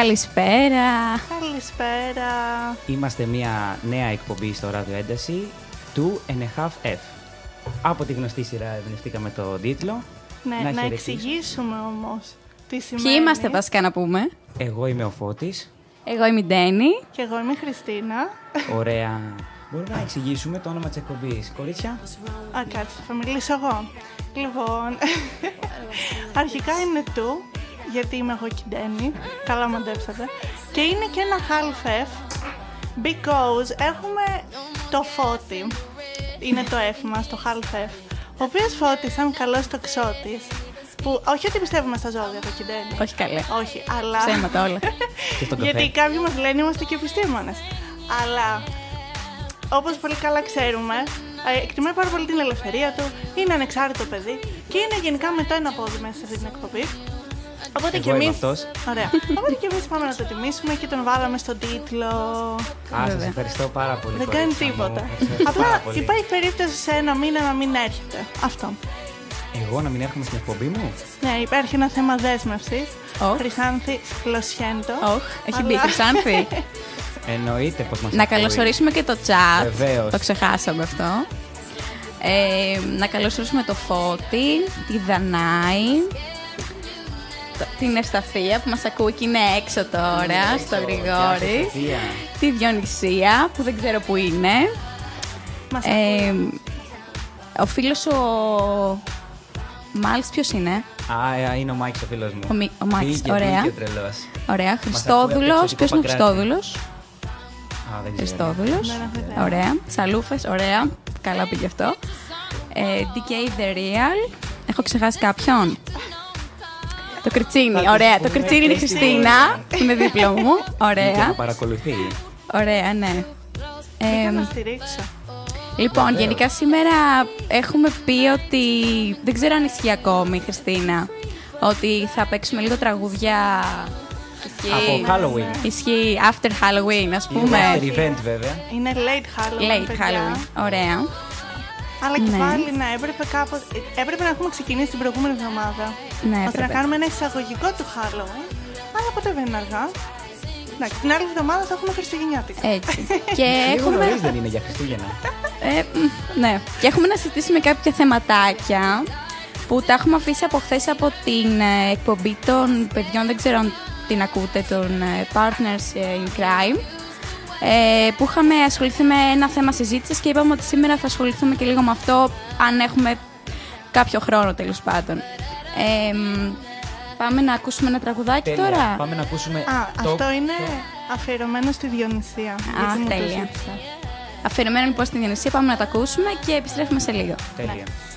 Καλησπέρα. Καλησπέρα. Είμαστε μια νέα εκπομπή στο Ράδιο Ένταση του NHF F. Από τη γνωστή σειρά εμπνευστήκαμε το τίτλο. Ναι, να, χαιρετήσουμε. εξηγήσουμε όμως τι σημαίνει. Ποιοι είμαστε βασικά να πούμε; Εγώ είμαι ο Φώτης. Εγώ είμαι η Ντένι. Και εγώ είμαι η Χριστίνα. Ωραία. Μπορούμε να εξηγήσουμε το όνομα της εκπομπής. Κορίτσια; Α, κάτσε, θα μιλήσω εγώ. Λοιπόν, αρχικά είναι του, γιατί είμαι εγώ και η Ντένι. Καλά μαντέψατε. Και είναι και ένα half F, because έχουμε το φώτι. Είναι το F μας, το half F. Ο οποίος φώτης, σαν καλός τοξότης, που όχι ότι πιστεύουμε στα ζώδια το Κιντένι. Όχι καλέ. Όχι, αλλά. Ψέματα όλα. Και στον Γιατί καφέ. κάποιοι μας λένε είμαστε και επιστήμονες. Αλλά όπως πολύ καλά ξέρουμε, ε, εκτιμάει πάρα πολύ την ελευθερία του, είναι ανεξάρτητο παιδί και είναι γενικά με το ένα πόδι μέσα σε αυτή την εκπομπή. Οπότε Εγώ και είμαι εμεί. αυτός. Ωραία. Οπότε και εμείς πάμε να το τιμήσουμε και τον βάλαμε στον τίτλο. Α, σας Βέβαια. ευχαριστώ πάρα πολύ. Δεν κάνει κορίτσια μου. τίποτα. Ευχαριστώ πάρα Απλά πολύ. υπάρχει περίπτωση σε ένα μήνα να μην έρχεται. Αυτό. Εγώ να μην έρχομαι στην εκπομπή μου; Ναι, υπάρχει ένα θέμα δέσμευσης. Οχ. Χρυσάνθη Λοσιέντο. Όχι, έχει μπει Αλλά- Χρυσάνθη. Εννοείται πως μας να ακούει. καλωσορίσουμε και το chat. Βεβαίως. Το ξεχάσαμε αυτό. Ε, να καλωσορίσουμε το Φώτη, τη Δανάη, το- την Ευσταθία που μας ακούει και είναι έξω τώρα, στο Γρηγόρης. Ευσταθία. Τη Διονυσία που δεν ξέρω που είναι. Μας Ε, ο φίλος ο Μάλς ποιος είναι; Α, ε, είναι ο Μάκης ο φίλος μου. Ο Μι- ο Μάκης, Μπήκε, ωραία. μπήκε ο τρελός. Ωραία, ακούει από Χριστόδουλος. εξωτικό Ποιος είναι ο Παγκράτη. Χριστόδουλος; Α, δεν ξέρω. Χριστόδουλος. Δεν έχω ιδέα. Ωραία. Σαλούφες, ωραία. Καλά πήγε αυτό. Ε, DK The Real. Έχω ξεχάσει κάποιον; Το Κριτσίνι, Θα τους ωραία. Το πούμε Κριτσίνι είναι η και στη Χριστίνα, που είναι δίπλα μου. Και Ωραία. με παρακολουθεί. Ωραία, ναι. Για Ε, να στηρίξω. λοιπόν, Βεβαίως. γενικά σήμερα έχουμε πει ότι. Δεν ξέρω αν ισχύει ακόμη, Χριστίνα. Ότι θα παίξουμε λίγο τραγούδια. Ισχύει. Από Halloween. Ισχύει after Halloween, ας Είναι πούμε. after event βέβαια. Είναι late Halloween. Late παιδιά. Halloween. Ωραία. Αλλά και Ναι. πάλι, ναι, έπρεπε κάπως... Έπρεπε να έχουμε ξεκινήσει την προηγούμενη εβδομάδα. Ναι, ώστε να έπρεπε. κάνουμε ένα εισαγωγικό του Halloween. Αλλά ποτέ δεν είναι αργά. Εντάξει, την άλλη εβδομάδα θα έχουμε Χριστουγεννιάτικα. Έτσι. και Λίγο έχουμε. νωρίς δεν είναι για Χριστούγεννα. Ε, μ, ναι. Και έχουμε να συζητήσουμε κάποια θεματάκια που τα έχουμε αφήσει από χθες από την ε, εκπομπή των παιδιών. Δεν ξέρω αν την ακούτε, των ε, Partners in Crime. Ε, που είχαμε ασχοληθεί με ένα θέμα συζήτησης και είπαμε ότι σήμερα θα ασχοληθούμε και λίγο με αυτό, αν έχουμε κάποιο χρόνο τέλος πάντων. Ε, μ, πάμε να ακούσουμε ένα τραγουδάκι Τέλεια. τώρα. Πάμε να ακούσουμε Α, το... αυτό είναι αφιερωμένο στη Διονυσία. Α, γιατί μου το τέλεια. ζήτησε. Αφιερωμένο λοιπόν στην Διονυσία, πάμε να τα ακούσουμε και επιστρέφουμε σε λίγο. Τέλεια. It's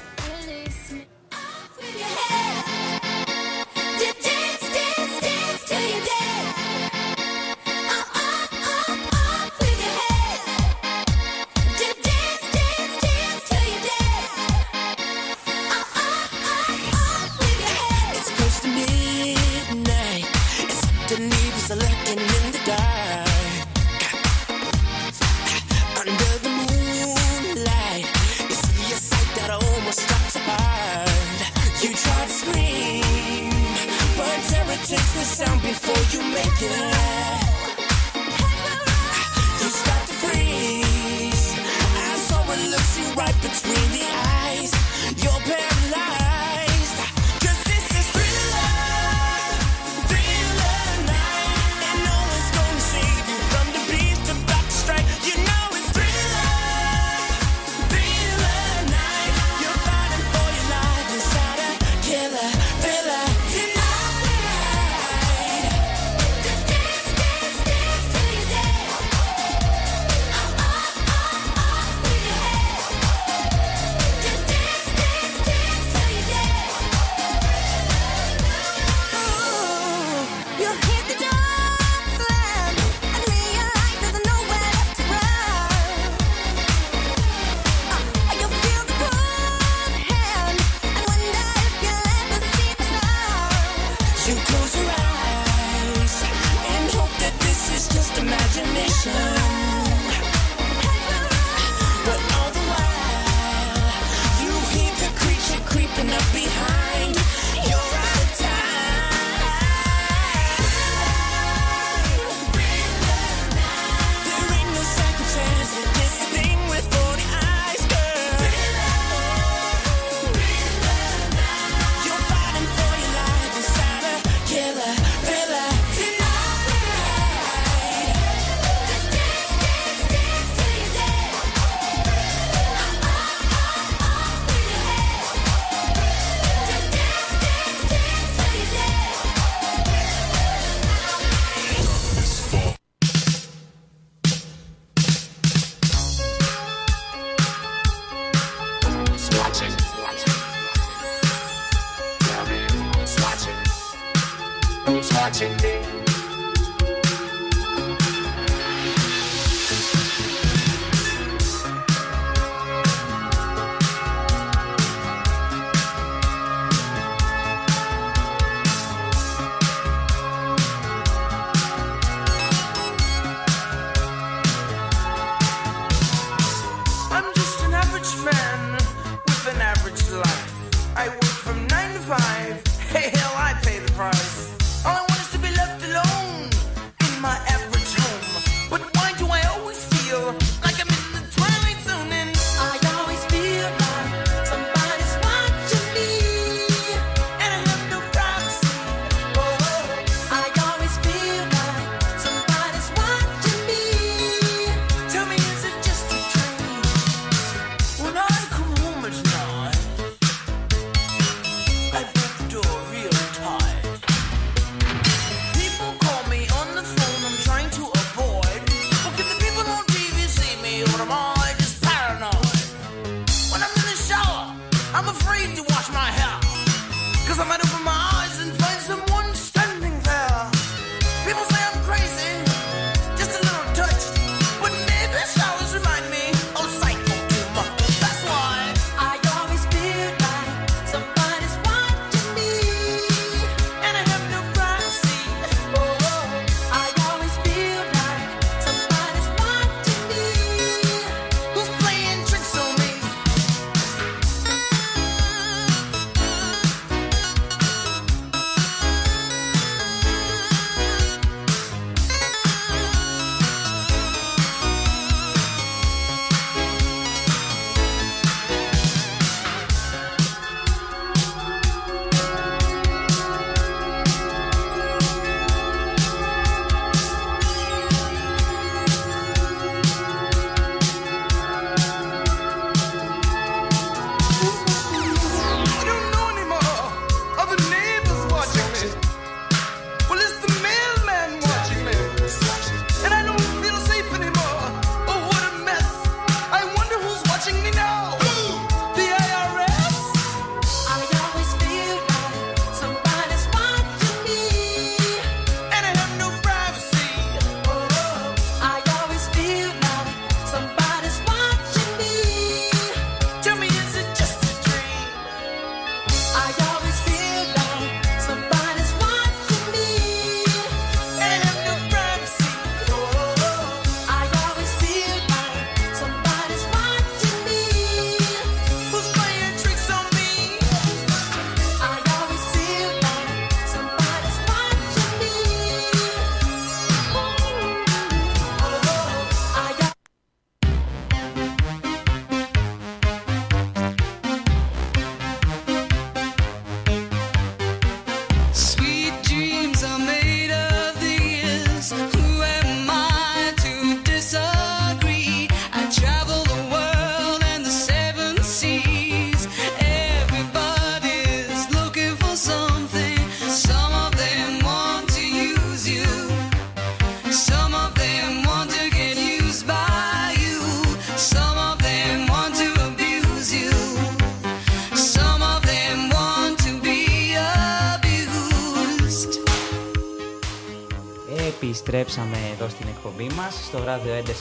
επιστρέψαμε εδώ στην εκπομπή μας στο βράδυ Έντες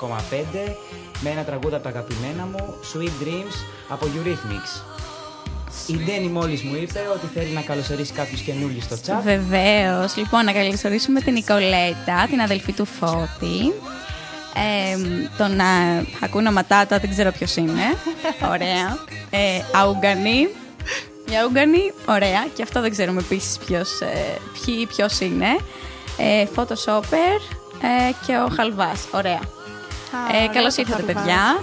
93,5 με ένα τραγούδι από τα αγαπημένα μου Sweet Dreams από Eurythmics. Η Ντένι μόλις μου είπε ότι θέλει να καλωσορίσει κάποιους καινούριους στο chat. Βεβαίως Λοιπόν, να καλωσορίσουμε την Νικολέτα, την αδελφή του Φώτη. Ε, τον Χακούνα Ματάτα, δεν ξέρω ποιος είναι. Ωραία. Ε, Αουγκανή. Η ωραία. Και αυτό δεν ξέρουμε επίσης ποιος, ε, ποιος είναι ε, Photoshopper ε, και ο Χαλβάς. Ωραία. Ε, Καλώς ήρθατε, παιδιά.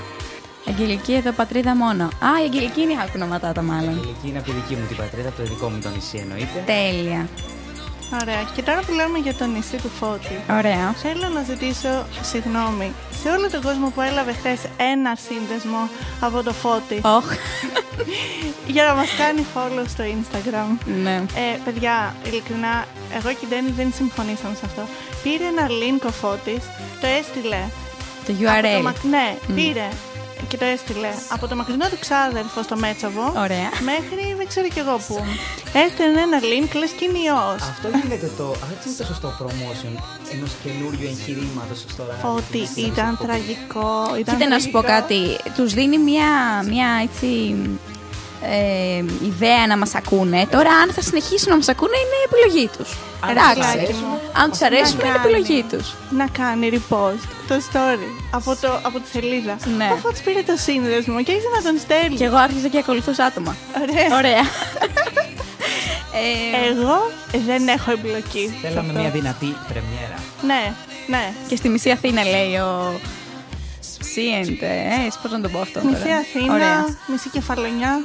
Αγγελική εδώ πατρίδα μόνο. Α, η Αγγελική είναι η μάλλον. Η Αγγελική είναι από τη δική μου την πατρίδα, από το δικό μου το νησί εννοείται. Τέλεια. Ωραία. Και τώρα που λέμε για το νησί του Φώτη. Ωραία. Θέλω να ζητήσω συγγνώμη σε όλο τον κόσμο που έλαβε χθες ένα σύνδεσμο από το Φώτη. Όχι. για να μας κάνει follow στο Instagram. Ναι. Ε, παιδιά, ειλικρινά, εγώ και η Ντένι δεν συμφωνήσαμε σε αυτό. Πήρε ένα link ο Φώτης, το έστειλε. Το URL. Το, ναι, mm. πήρε και το έστειλε από το μακρινό του ξάδερφο στο Μέτσοβο Ωραία. μέχρι δεν ξέρω κι εγώ πού. Έστελνε ένα link, λες και είναι ιός. Αυτό γίνεται το. Αυτό έτσι είναι το σωστό promotion ενός καινούριου εγχειρήματος στο ράδιο. Ότι της ήταν ελληνικής τραγικό. Ήταν Κοίτα να σου πω τραγικό. κάτι. Τους δίνει μια, μια έτσι ε, ιδέα να μας ακούνε. Τώρα αν θα συνεχίσουν να μας ακούνε είναι η επιλογή τους. Αν Εντάξει. τους αρέσουν, Αν τους αρέσουν να είναι η κάνει. επιλογή τους. να κάνει repost το story από, το, από τη σελίδα. Ναι. Αφού της πήρε το σύνδεσμο και άρχισε να τον στέλνει. Και εγώ άρχισα και ακολουθούσα άτομα. Ωραία. Ωραία. ε, Εγώ δεν έχω εμπλοκή. σε Θέλαμε αυτό. μια δυνατή πρεμιέρα. Ναι, ναι. και στη μισή Αθήνα λέει ο Σίεντε. Ε, πώς να το πω αυτό Μισή τώρα. Αθήνα, Ωραία. μισή κεφαλονιά.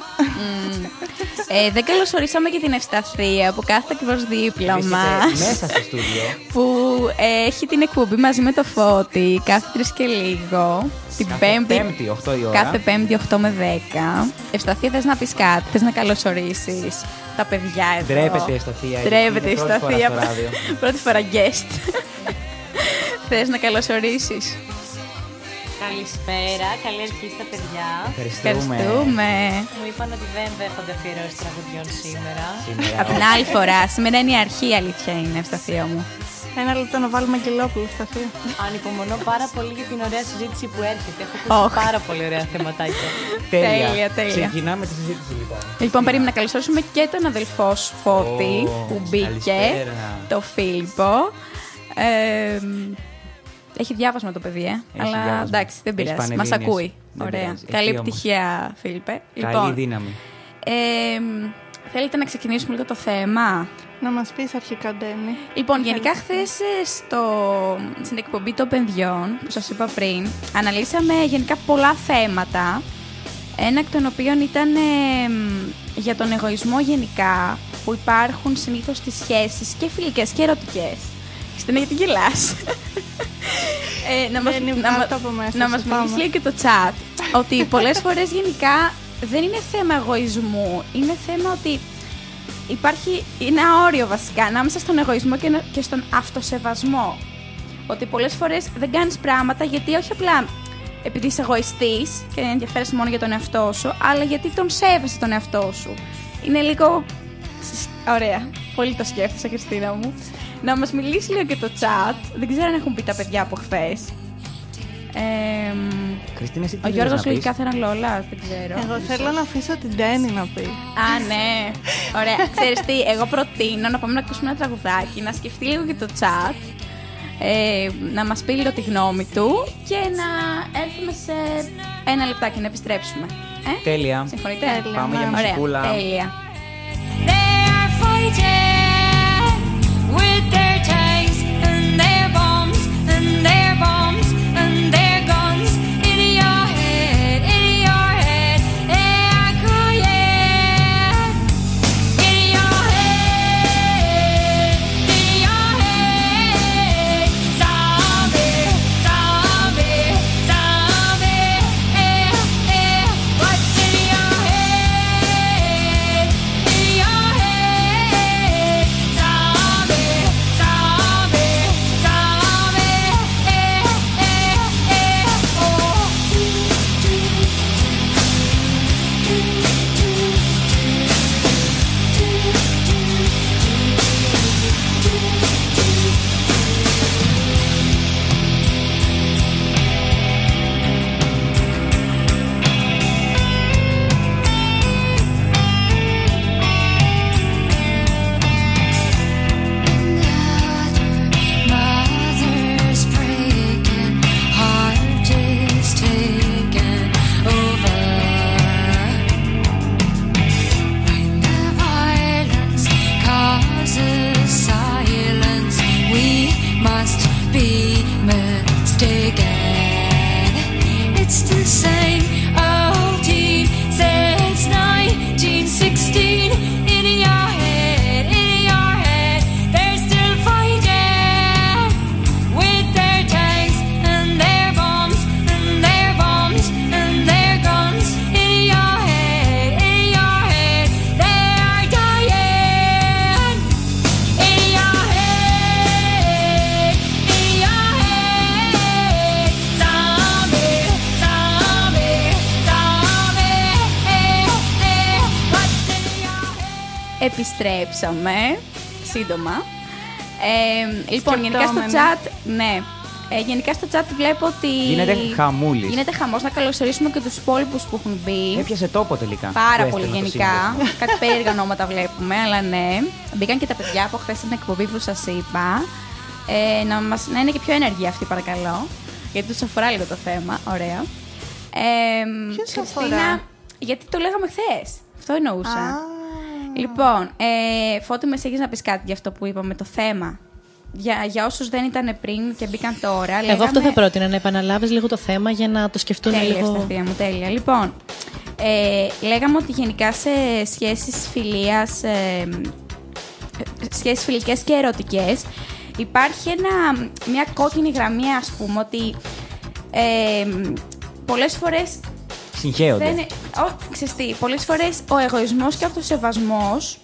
Ε, δεν καλωσορίσαμε και την Ευσταθία που κάθεται ακριβώς δίπλα Βρίσκεται μας. Μέσα στο στούντιο. Που ε, έχει την εκπομπή μαζί με το Φώτη κάθε τρεις και λίγο. Την Κάθε Πέμπτη. Πέμπτη, 8 η ώρα. Κάθε Πέμπτη 8 με 10. Ευσταθία, θες να πεις κάτι, θες να καλωσορίσεις τα παιδιά εδώ; Ντρέπεται η Ευσταθία, γιατί Ντρέπεται η είναι πρώτη φορά Ευσταθία. στο ράδιο. Πρώτη φορά guest. θες να καλωσορίσεις; Καλησπέρα, καλή αρχή στα παιδιά. Ευχαριστούμε. Ευχαριστούμε. Μου είπαν ότι δεν δέχονται αφιερώσεις τραγουδιών σήμερα. Σήμερα. Από την άλλη φορά, σήμερα είναι η αρχή, η αλήθεια είναι, Ευσταθία μου. Ένα λεπτό να βάλουμε αγγελόπουλο στα θεία. Ανυπομονώ πάρα πολύ για την ωραία συζήτηση που έρχεται. Έχω ακούσει Όχ. πάρα πολύ ωραία θεματάκια. Τέλεια, τέλεια. Ξεκινάμε τη συζήτηση λοιπόν. Λοιπόν, περίμενα να καλωσορίσουμε και τον αδελφό σου Φώτη Ω, που μπήκε, καλησπέρα. το Φίλιππο. Ε, έχει διάβασμα το παιδί, ε. αλλά διάβασμα. εντάξει, δεν Έχει πειράζει. Μας πανελλήνιες. ακούει. Δεν Ωραία. πειράζει. Καλή Εκεί όμως. επιτυχία, Φίλιππε. Καλή Λοιπόν, δύναμη. ε, θέλετε να ξεκινήσουμε λίγο το θέμα; Να μας πεις αρχικά, Ντένι. Λοιπόν, γενικά χθες στην εκπομπή των παιδιών που σας είπα πριν, αναλύσαμε γενικά πολλά θέματα. Ένα εκ των οποίων ήταν ε, μ, για τον εγωισμό γενικά που υπάρχουν συνήθως στις σχέσεις και φιλικές και ερωτικές. Χριστίνα, γιατί γελάς. ε, να μας, Δεν είναι να, μα- αυτό από μέσα να σου, μας πάμε. μιλήσεις λίγο και το chat ότι πολλές φορές γενικά δεν είναι θέμα εγωισμού, είναι θέμα ότι υπάρχει ένα όριο βασικά ανάμεσα στον εγωισμό και, να- και στον αυτοσεβασμό. Ότι πολλές φορές δεν κάνεις πράγματα γιατί όχι απλά επειδή είσαι εγωιστής και ενδιαφέρεσαι μόνο για τον εαυτό σου, αλλά γιατί τον σέβεσαι τον εαυτό σου. Είναι λίγο... Σ- Ωραία. Πολύ το σκέφτεσαι, Χριστίνα μου. Να μας μιλήσει λίγο και το chat. Δεν ξέρω αν έχουν πει τα παιδιά από χθες. Ε, μ, Χριστίνα, εσύ τι ο θέλεις Γιώργος να πεις; λογικά θέλει Λόλα, δεν ξέρω. Εγώ θέλω να αφήσω την Ντένι να πει. Α, ναι. Ωραία. Ξέρεις τι, εγώ προτείνω να πάμε να ακούσουμε ένα τραγουδάκι, να σκεφτεί λίγο και το chat, ε, να μας πει λίγο τη γνώμη του και να έρθουμε σε ένα λεπτάκι να επιστρέψουμε. Ε; Τέλεια. Συμφωνείτε; Τέλεια, Πάμε για ναι. μουσικούλα. Ωραία, τέλεια. Επιστρέψαμε σύντομα. Ε, λοιπόν, γενικά στο Σκεπτόμενοι. chat, ναι. Ε, γενικά στο chat βλέπω ότι. Γίνεται χαμούλης. Γίνεται χαμός. Να καλωσορίσουμε και τους υπόλοιπους που έχουν μπει. Έπιασε τόπο τελικά. Πάρα που πολύ έστελνα το γενικά. σύνδεσμο. Κάτι περίεργα ονόματα βλέπουμε, αλλά ναι. Μπήκαν και τα παιδιά από χθες στην εκπομπή που σας είπα. Ε, να, μας, να είναι και πιο ενεργοί αυτοί, παρακαλώ. Γιατί τους αφορά λίγο το θέμα. Ωραία. Ε, Ποιους Χριστίνα, αφορά; γιατί το λέγαμε χθες. Αυτό εννοούσα. Α, Λοιπόν, ε, Φώτη, με έχεις να πεις κάτι για αυτό που είπαμε, το θέμα; Για, για όσους δεν ήταν πριν και μπήκαν τώρα. Εγώ αυτό λέγαμε- θα πρότεινα, να επαναλάβεις λίγο το θέμα για να το σκεφτούν Τέλεια, λίγο. Ευσταθία μου, τέλεια. Λοιπόν, ε, λέγαμε ότι γενικά σε σχέσεις φιλίας, ε, σχέσεις φιλικές και ερωτικές, υπάρχει ένα, μια κόκκινη γραμμή, ας πούμε, ότι ε, πολλές φορές Συγχέονται. δεν είναι, ό, ξέρεις τι, πολλές φορές ο εγωισμός και ο αυτοσεβασμός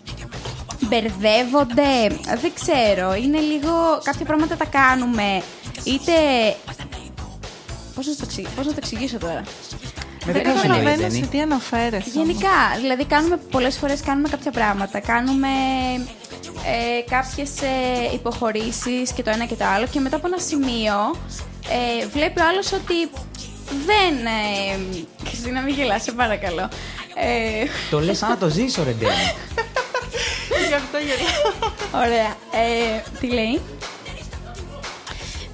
μπερδεύονται, δεν ξέρω, είναι λίγο, κάποια πράγματα τα κάνουμε, είτε, πώς να το, εξηγήσω, πώς να το εξηγήσω τώρα; Με δεν δεν καταλαβαίνω καταλαβαίνω, σε τι αναφέρεσαι. Γενικά, δηλαδή κάνουμε πολλές φορές κάνουμε κάποια πράγματα, κάνουμε ε, κάποιες ε, υποχωρήσεις και το ένα και το άλλο και μετά από ένα σημείο ε, βλέπει ο άλλος ότι δεν... Ε, Χριστίνα, μην γελάς, σε παρακαλώ. Ε, Το λες σαν να το ζήσω, ρε Ντέμι. Γι' αυτό γελάω. ωραία. Ε, τι λέει;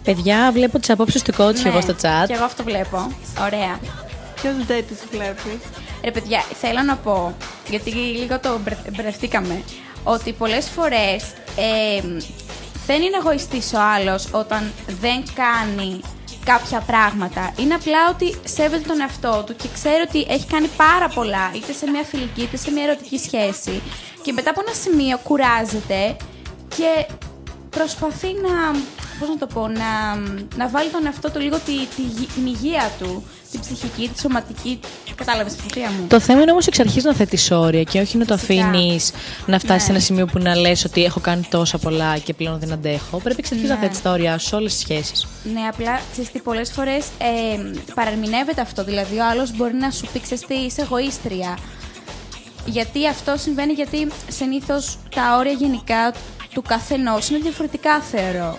Παιδιά, βλέπω τις απόψεις του coach Ναι, εγώ στο chat. Και εγώ αυτό βλέπω. Ωραία. Ποιος δεν τις βλέπει; Ρε παιδιά, θέλω να πω, γιατί λίγο το μπερ- μπερδευτήκαμε, ότι πολλές φορές ε, δεν είναι εγωιστής ο άλλος όταν δεν κάνει κάποια πράγματα. Είναι απλά ότι σέβεται τον εαυτό του και ξέρει ότι έχει κάνει πάρα πολλά, είτε σε μια φιλική είτε σε μια ερωτική σχέση. Και μετά από ένα σημείο κουράζεται και προσπαθεί να, πώς να το πω, να, να βάλει τον εαυτό του λίγο τη, τη, γη- την υγεία του, την ψυχική, τη σωματική. Κατάλαβες τη θεία μου. Το θέμα είναι όμως εξ αρχής να θέτεις όρια και όχι να το Φυσικά. αφήνεις να φτάσει Ναι. σε ένα σημείο που να λες ότι έχω κάνει τόσα πολλά και πλέον δεν αντέχω. Πρέπει εξ αρχής να Ναι. θέτεις τα όρια σου σε όλες τις σχέσεις. Ναι, απλά ξέρεις τι, πολλές φορές ε, παραμεινεύεται αυτό. Δηλαδή, ο άλλος μπορεί να σου πει, ξέρεις τι, είσαι εγωίστρια. Γιατί αυτό συμβαίνει, γιατί συνήθως τα όρια γενικά του καθενός είναι διαφορετικά, θεωρώ.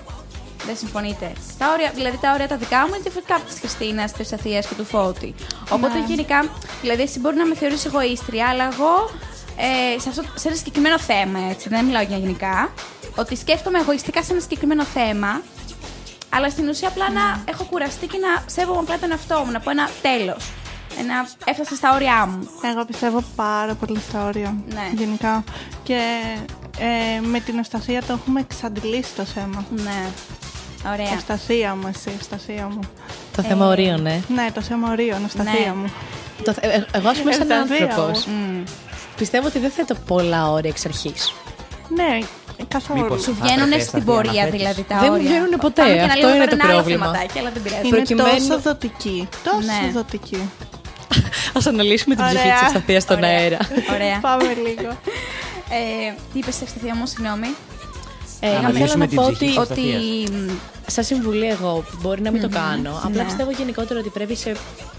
Δεν συμφωνείτε. Τα όρια, δηλαδή, τα όρια τα δικά μου είναι διαφορετικά από τη Χριστίνας, τη Αθίας και του Φώτη. Οπότε, γενικά, δηλαδή, εσύ μπορεί να με θεωρήσει εγωίστρια, αλλά εγώ ε, σε, αυτό, σε ένα συγκεκριμένο θέμα, έτσι, δεν μιλάω για γενικά, ότι σκέφτομαι εγωιστικά σε ένα συγκεκριμένο θέμα αλλά στην ουσία απλά να έχω κουραστεί και να σέβομαι απλά τον εαυτό μου, να πω ένα τέλος. Ένα έφτασα στα όρια μου. Εγώ πιστεύω πάρα πολύ στα όρια. Ναι. Γενικά. Και ε, με την Ευσταθία το έχουμε εξαντλήσει το θέμα. Ναι. Ωραία. Ευσταθία μου, εσύ, Ευσταθία μου. Το θέμα ορίων, ε. Ναι, το θέμα ορίων, Ευσταθία Ναι. μου. Το, θε- ε, εγώ, ας πούμε, σαν Ευσταθία άνθρωπος, μου. πιστεύω ότι δεν θέτω πολλά όρια εξ αρχής. Ναι, καθόλου. Μήπως- Σου Θα βγαίνουν έπρεπε στην στα πορεία διαναθέτεις. δηλαδή τα Δεν μου όρια. βγαίνουνε ποτέ. Πάμε και να Αυτό λέμε είναι τώρα το ένα άλλο πρόβλημα. θεματάκι, αλλά δεν πειράζει. Είναι προκειμένου- τόσο δοτική. Τόσο Ναι. δοτική. Α αναλύσουμε την ψυχή Ωραία. της Ευσταθία στον Ωραία. αέρα. Ωραία. Πάμε λίγο. Ε, τι είπες σε ευθεία μου, συγγνώμη. Ε, Να θέλω αναλύσουμε να την πω ψυχή ότι, της Ότι. Ευσταθίας. σαν συμβουλή εγώ, μπορεί να μην το κάνω. Απλά Ναι. πιστεύω γενικότερα ότι πρέπει σε,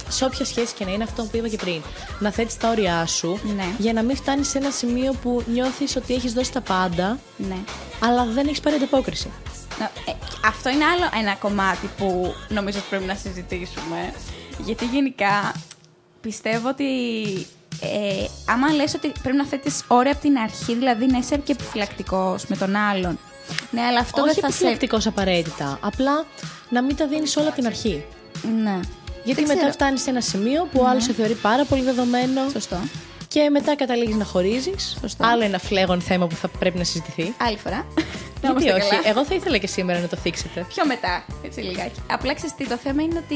σε όποια σχέση και να είναι αυτό που είπα και πριν, να θέτεις τα όρια σου Ναι. για να μην φτάνεις σε ένα σημείο που νιώθεις ότι έχεις δώσει τα πάντα, Ναι. αλλά δεν έχεις πάρει ανταπόκριση. Να- ε, αυτό είναι άλλο ένα κομμάτι που νομίζω ότι πρέπει να συζητήσουμε. Γιατί γενικά πιστεύω ότι ε, άμα λες ότι πρέπει να θέτεις όρια από την αρχή, δηλαδή να είσαι και επιφυλακτικός με τον άλλον. Ναι, αλλά αυτό Όχι δεν θα σε... επιφυλακτικός απαραίτητα. Απλά να μην τα δίνεις όλα από την αρχή. Ναι. Γιατί Δεν μετά ξέρω. φτάνεις σε ένα σημείο που ο άλλος σε θεωρεί πάρα πολύ δεδομένο Σωστό. και μετά καταλήγεις να χωρίζεις. Σωστό. Άλλο ένα φλέγον θέμα που θα πρέπει να συζητηθεί. Άλλη φορά. Να Γιατί είμαστε όχι, καλά. εγώ θα ήθελα και σήμερα να το θίξετε. Πιο μετά, έτσι λιγάκι. Απλά ξέρεις τι, το θέμα είναι ότι...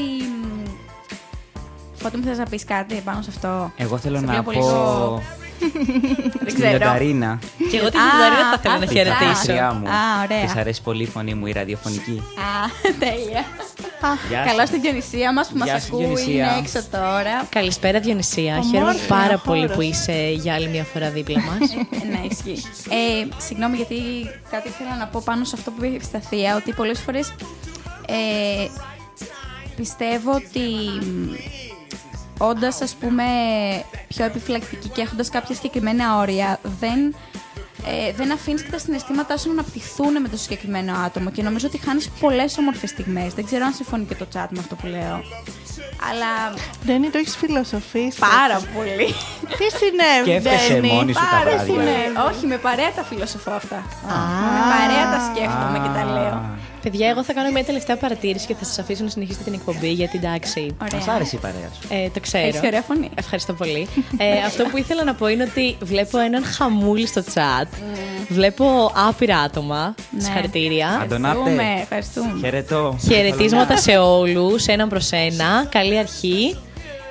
μ, Φώτη μου θες να πεις κάτι πάνω σε αυτό; Εγώ θέλω Σε να βλέπω πω λίγο- Δεν στην ξέρω. Λιονταρίνα. Και εγώ τη Α, Λιονταρίνα θα ήθελα να αυτή. χαιρετήσω. Χρειά μου. Α, ωραία. Της αρέσει πολύ η φωνή μου, η ραδιοφωνική. Α, τέλεια. Γεια Καλό σας. στην Διονυσία μας που μας Γεια σου, ακούει, Διονυσία. είναι έξω τώρα. Καλησπέρα Διονυσία. Ομόρφη, Χαίρομαι πάρα ο πολύ χώρος. που είσαι για άλλη μια φορά δίπλα μας. ναι, ισχύει. Ε, συγγνώμη, γιατί κάτι ήθελα να πω πάνω σε αυτό που είπε στα Θεία, ότι πολλές φορές ε, πιστεύω ότι όντας, ας πούμε, πιο επιφυλακτική και έχοντας κάποια συγκεκριμένα όρια, δεν ε, δεν αφήνεις και τα συναισθήματά σου να αναπτυχθούν με το συγκεκριμένο άτομο και νομίζω ότι χάνεις πολλές όμορφες στιγμές. Δεν ξέρω αν συμφωνεί και το chat με αυτό που λέω. Αλλά Ντένι, το έχεις φιλοσοφήσει. πάρα πολύ. Τι συνέβη, Σκέφτεσαι Ντένι; μόνη σου τα Πάρα βράδια. πολύ. Όχι, με παρέα τα φιλοσοφώ αυτά. Με παρέα τα σκέφτομαι και τα λέω. Παιδιά, εγώ θα κάνω μια τελευταία παρατήρηση και θα σας αφήσω να συνεχίσετε την εκπομπή γιατί εντάξει. Μας Ωραία. άρεσε η παρέα σου. Ε, το ξέρω. Έχεις ωραία φωνή. Ευχαριστώ πολύ. ε, αυτό που ήθελα να πω είναι ότι βλέπω έναν χαμούλη στο chat. Βλέπω άπειρα άτομα. Ναι. Συγχαρητήρια. Αντωνάτε. Ευχαριστούμε, ευχαριστούμε. Χαιρετώ. Χαιρετίσματα σε όλους, έναν προς ένα. Καλή αρχή.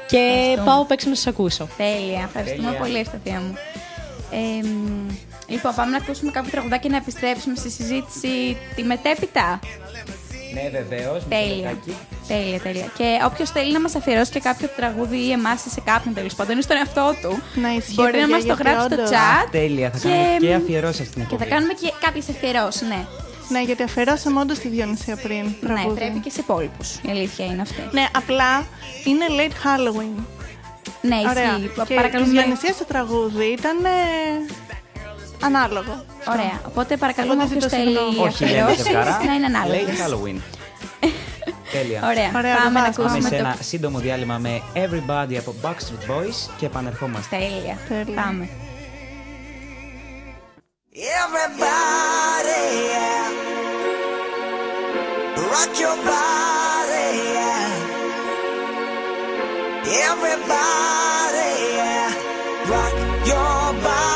Και Ευχαριστούμε. πάω απ' έξω να σας ακούσω. Τέλεια, ευχαριστούμε Τέλεια. πολύ, Ευσταθία μου. Ε, μ, λοιπόν, πάμε να ακούσουμε κάποιο τραγουδάκι και να επιστρέψουμε στη συζήτηση τη μετέπειτα. Ναι, βεβαίως. Τέλεια. Τέλεια, τέλεια. Και όποιος θέλει να μας αφιερώσει και κάποιο τραγούδι ή εμάς ή σε κάποιον τέλος πάντων ή στον εαυτό του, Να ισχύει, μπορεί να παιδιά, μα το γιατί γράψει στο όντως- chat. Τέλεια, θα και- κάνουμε και αφιερώσεις στην Και εκπομπή. θα κάνουμε και κάποιες αφιερώσεις, ναι. Ναι, γιατί αφαιρώσαμε όντως τη Διονυσία πριν. Ναι, τραγούδι. πρέπει και σε υπόλοιπους. Η αλήθεια είναι αυτή. Ναι, απλά είναι late Halloween. Ναι, Ωραία. ισχύει. Και Παρακαλούμε. η Διονυσία στο τραγούδι ήταν ε, ανάλογο. Ωραία. Οπότε παρακαλούμε Εγώ όποιο δεν ζητώ θέλει συγγνώμη. Όχι, λέμε αφιερώσει ζευγαρά. να είναι Late ανάλογε. Halloween. Τέλεια. Ωραία. Ωραία, Πάμε να ρεβάς, Πάμε ακούσουμε σε το. ένα σύντομο διάλειμμα με Everybody από Backstreet Boys και επανερχόμαστε. Τέλεια. Τέλεια. Πάμε. Everybody, yeah. rock your body, yeah. Everybody, yeah. rock your body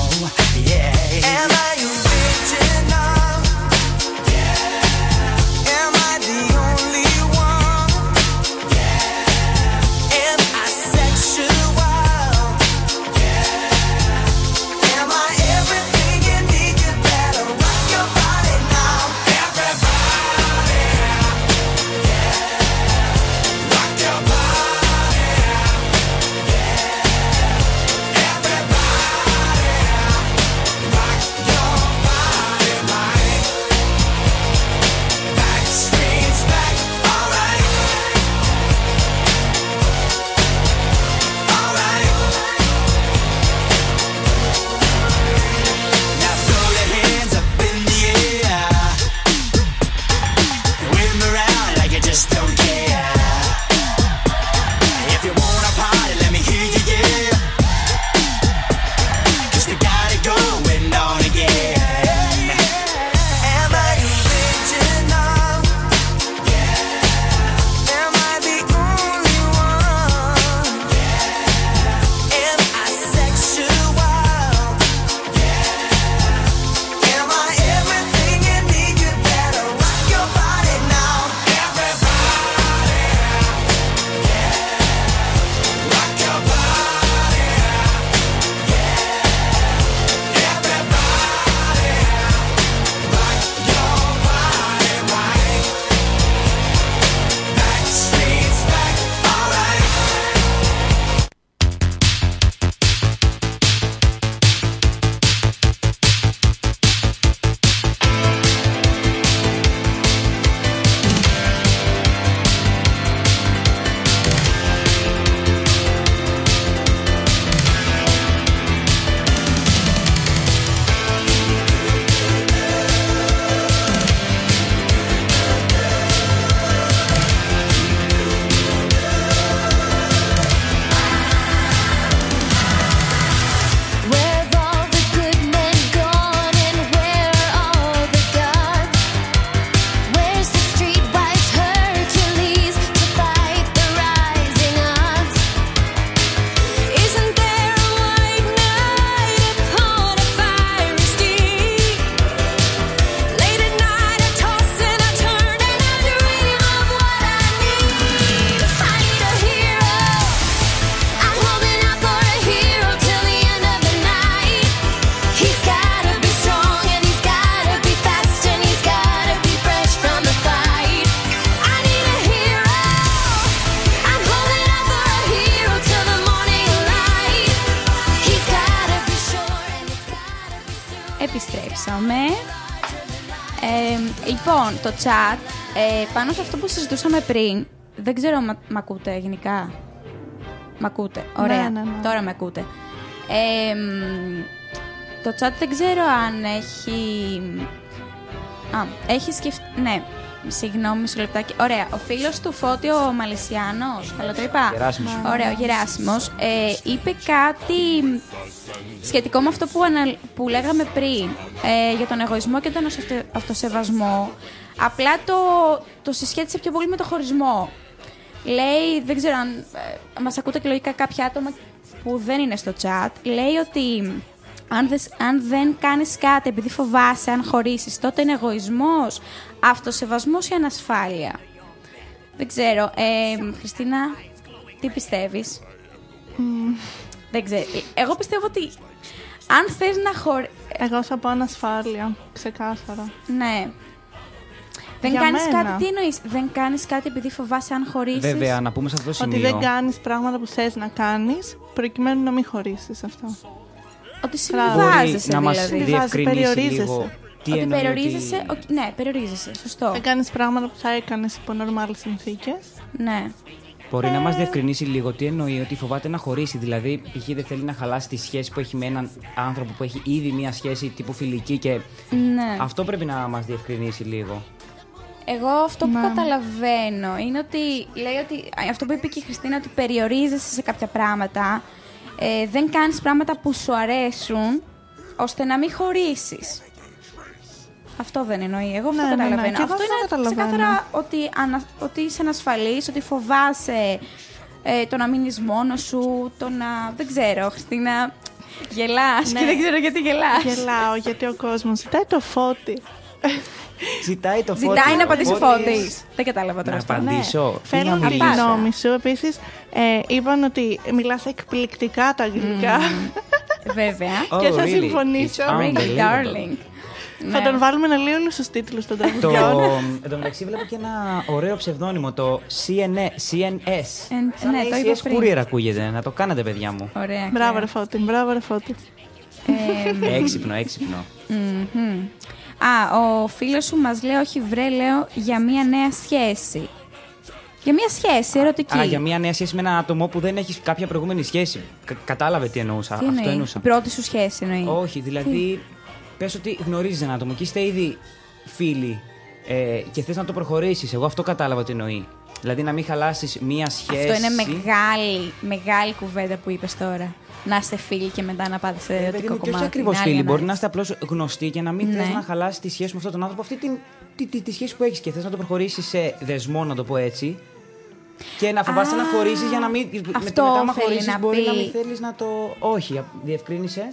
Επιστρέψαμε. Ε, λοιπόν, το chat, ε, πάνω σε αυτό που συζητούσαμε πριν, δεν ξέρω αν μ' ακούτε γενικά. Μ' ακούτε, ωραία. Ναι, ναι, ναι. Τώρα με ακούτε. Ε, μ, το chat δεν ξέρω αν έχει... Α, έχει σκεφτεί... Ναι, συγγνώμη, μισό λεπτάκι. Ωραία, ο φίλος του Φώτη, ο Μαλαισιάνος, καλά το είπα. Γεράσιμος. Ωραία, ο Γεράσιμος, ε, είπε κάτι σχετικό με αυτό που, ανα- που λέγαμε πριν ε, για τον εγωισμό και τον αυτο- αυτοσεβασμό. Απλά το, το συσχέτισε πιο πολύ με το χωρισμό. Λέει, δεν ξέρω αν ε, μας ακούτε και λογικά κάποια άτομα που δεν είναι στο chat, λέει ότι αν, δες- αν δεν κάνεις κάτι επειδή φοβάσαι αν χωρίσεις, τότε είναι εγωισμός, αυτοσεβασμός ή ανασφάλεια. Δεν ξέρω. Ε, Χριστίνα, τι πιστεύεις; Δεν ξέρω. Εγώ πιστεύω ότι αν θες να χωρί... Εγώ θα πω ανασφάλεια, ξεκάθαρα. Ναι. Δεν Για κάνεις μένα. κάτι, τι εννοείς, δεν κάνεις κάτι επειδή φοβάσαι αν χωρίσεις; Βέβαια, να πούμε σε αυτό το Ότι σημείο. δεν κάνεις πράγματα που θες να κάνεις, προκειμένου να μην χωρίσεις αυτό. Ότι Μπορεί συμβιβάζεσαι να μας δηλαδή. Συμβιβάζει, διευκρινίσει περιορίζεσαι. λίγο τι ότι εννοεί περιορίζεσαι, ότι... ο- ναι, περιορίζεσαι, σωστό. Δεν κάνεις πράγματα που θα έκανες υπό normal συνθήκες. Ναι. Μπορεί να Ε. μα διευκρινίσει λίγο τι εννοεί ότι φοβάται να χωρίσει. Δηλαδή, π.χ. δεν θέλει να χαλάσει τη σχέση που έχει με έναν άνθρωπο που έχει ήδη μία σχέση τύπου φιλική και. ναι. Αυτό πρέπει να μας διευκρινίσει λίγο. Εγώ αυτό που Ναι. καταλαβαίνω είναι ότι λέει ότι αυτό που είπε και η Χριστίνα ότι περιορίζεσαι σε κάποια πράγματα, ε, δεν κάνεις πράγματα που σου αρέσουν ώστε να μην χωρίσεις. Αυτό δεν εννοεί. Εγώ αυτό Ναι, ναι, ναι. καταλαβαίνω. Και εγώ αυτό αυτό είναι καταλαβαίνω. ξεκάθαρα ότι, ανα, ότι είσαι ανασφαλής, ότι φοβάσαι ε, το να μείνεις μόνος σου, το να... Δεν ξέρω, Χριστίνα, γελάς Ναι. και δεν ξέρω γιατί γελάς. Γελάω γιατί ο κόσμος ζητάει το φώτι. Ζητάει το φώτι. Ζητάει να απαντήσει Φώτης. φώτης. Δεν κατάλαβα τώρα Να αυτό. απαντήσω. Τι Θέλω να τη μιλήσω. Απάντα. γνώμη σου. Επίσης, ε, είπαν ότι μιλάς εκπληκτικά τα αγγλικά. Βέβαια. Oh, Και θα really? συμφωνήσω. It's Really, unbelievable. Darling. Θα Ναι. τον βάλουμε να λέει όλους τους τίτλους των Το... τραγουδιών. Εν τω μεταξύ βλέπω και ένα ωραίο ψευδόνυμο, το CNS. CNS. Εν- Σαν ναι, το είπα ACS πριν. Courier ακούγεται. Να το κάνετε, παιδιά μου. Ωραία. Μπράβο Κλαία. ρε Φώτη, μπράβο ρε Φώτη. Ε, έξυπνο, έξυπνο. μμμ. Α, ο φίλος σου μας λέει, όχι βρε, λέω, για μια νέα σχέση. Για μια σχέση, ερωτική. Α, για μια νέα σχέση με ένα άτομο που δεν έχεις κάποια προηγούμενη σχέση. Κα- κατάλαβε τι εννοούσα. Τι Αυτό εννοεί, εννοούσα. η πρώτη σου σχέση εννοεί. Όχι, δηλαδή, πες ότι γνωρίζεις ένα άτομο και είστε ήδη φίλοι ε, και θες να το προχωρήσεις. Εγώ αυτό κατάλαβα τι εννοεί. Δηλαδή να μην χαλάσεις μία σχέση. Αυτό είναι μεγάλη, μεγάλη κουβέντα που είπες τώρα. Να είστε φίλοι και μετά να πάτε σε Ε, παιδί ερωτικό μου, και όχι κομμάτι. ακριβώς Είναι άλλη φίλοι. Μπορεί να ανάλυση. είστε απλώς γνωστοί και να μην Ναι. θες να χαλάσεις τη σχέση με αυτόν τον άνθρωπο. Αυτή την, τη, τη, τη σχέση που έχεις και θες να το προχωρήσεις σε δεσμό, να το πω έτσι. Και να φοβάσαι Α, να χωρίσει για να μην. με- αυτό μετά, άμα θέλει χωρίσεις, να μπορεί να πει. μην θέλεις να το. Όχι, διευκρίνησε.